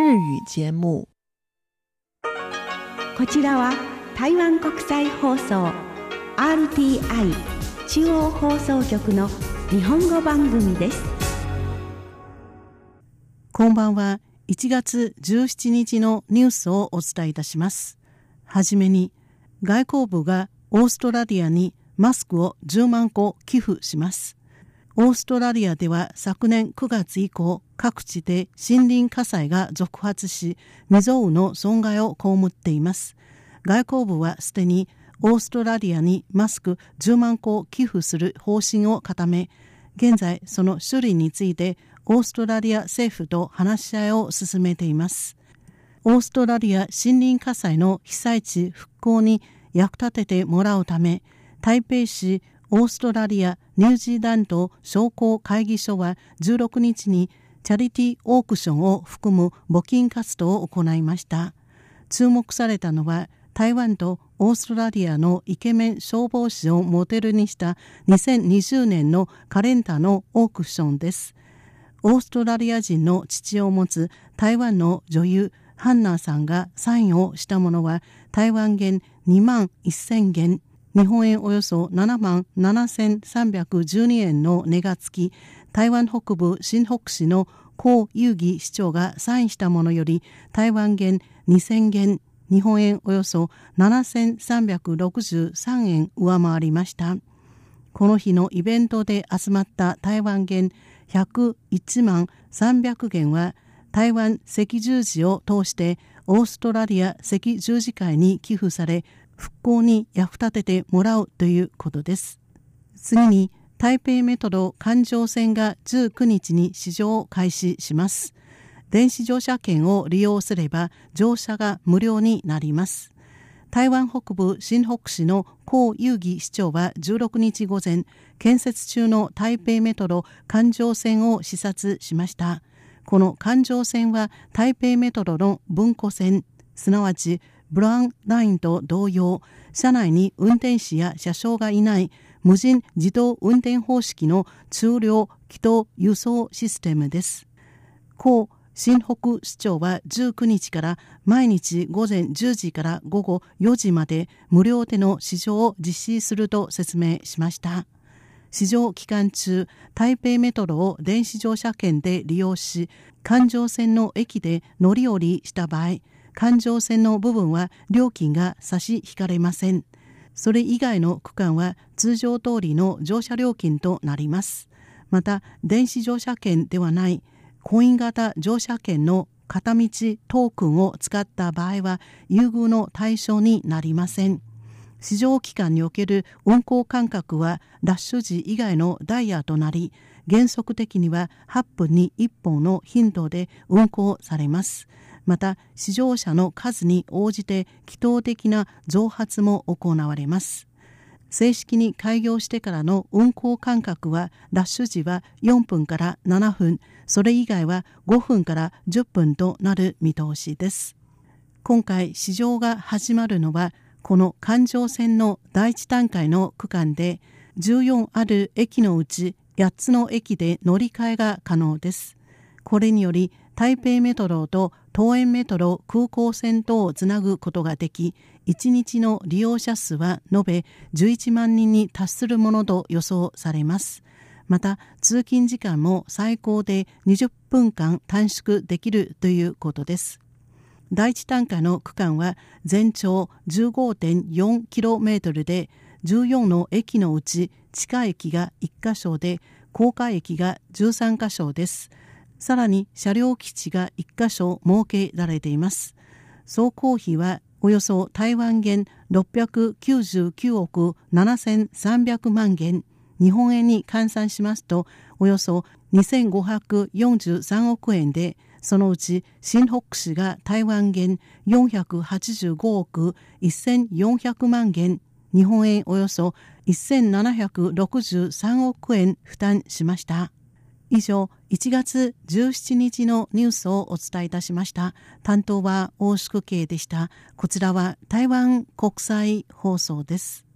日语节目。こちらは台湾国際放送 RTI 中央放送局の日本語番組です。こんばんは。1月17日のニュースをお伝えいたします。はじめに、外交部がオーストラリアにマスクを10万個寄付します。オーストラリアでは昨年9月以降、各地で森林火災が続発し、未曾有の損害を被っています。外交部はすでにオーストラリアにマスク10万個を寄付する方針を固め、現在その処理についてオーストラリア政府と話し合いを進めています。オーストラリア森林火災の被災地復興に役立ててもらうため、台北市オーストラリア・ニュージーランド商工会議所は16日にチャリティーオークションを含む募金活動を行いました。注目されたのは台湾とオーストラリアのイケメン消防士をモデルにした2020年のカレンダーのオークションです。オーストラリア人の父を持つ台湾の女優ハンナーさんがサインをしたものは台湾元2万1000元日本円およそ7万7312円の値がつき台湾北部新北市の江遊戯市長がサインしたものより台湾元2000元日本円およそ7363円上回りました。この日のイベントで集まった台湾元101万300元は台湾赤十字を通してオーストラリア赤十字会に寄付され復興に役立ててもらうということです。次に台北メトロ環状線が19日に試乗を開始します。電子乗車券を利用すれば乗車が無料になります。台湾北部新北市の江遊戯市長は16日午前、建設中の台北メトロ環状線を視察しました。この環状線は台北メトロの文庫線、すなわちブランラインと同様、車内に運転士や車掌がいない無人自動運転方式の通量気筒輸送システムです。江新北市長は19日から毎日午前10時から午後4時まで無料での試乗を実施すると説明しました。試乗期間中、台北メトロを電子乗車券で利用し、環状線の駅で乗り降りした場合、環状線の部分は料金が差し引かれません。それ以外の区間は通常通りの乗車料金となります。また、電子乗車券ではないコイン型乗車券の片道トークンを使った場合は優遇の対象になりません。市場期間における運行間隔はラッシュ時以外のダイヤとなり、原則的には8分に1本の頻度で運行されます。また、市場者の数に応じて祈祷的な増発も行われます。正式に開業してからの運行間隔はラッシュ時は4分から7分それ以外は5分から10分となる見通しです今回市場が始まるのはこの環状線の第一段階の区間で14ある駅のうち8つの駅で乗り換えが可能ですこれにより台北メトロと東園メトロ空港線とをつなぐことができ1日の利用者数は延べ11万人に達するものと予想されます。また通勤時間も最高で20分間短縮できるということです。第一単価の区間は全長 15.4km で14の駅のうち地下駅が1カ所で高架駅が13カ所です。さらに車両基地が1カ所設けられています。総工費はおよそ台湾元699億7300万元、日本円に換算しますとおよそ2543億円で、そのうち新北市が台湾元485億1400万元、日本円およそ1763億円負担しました。以上、1月17日のニュースをお伝えいたしました。担当は大宿慶でした。こちらは台湾国際放送です。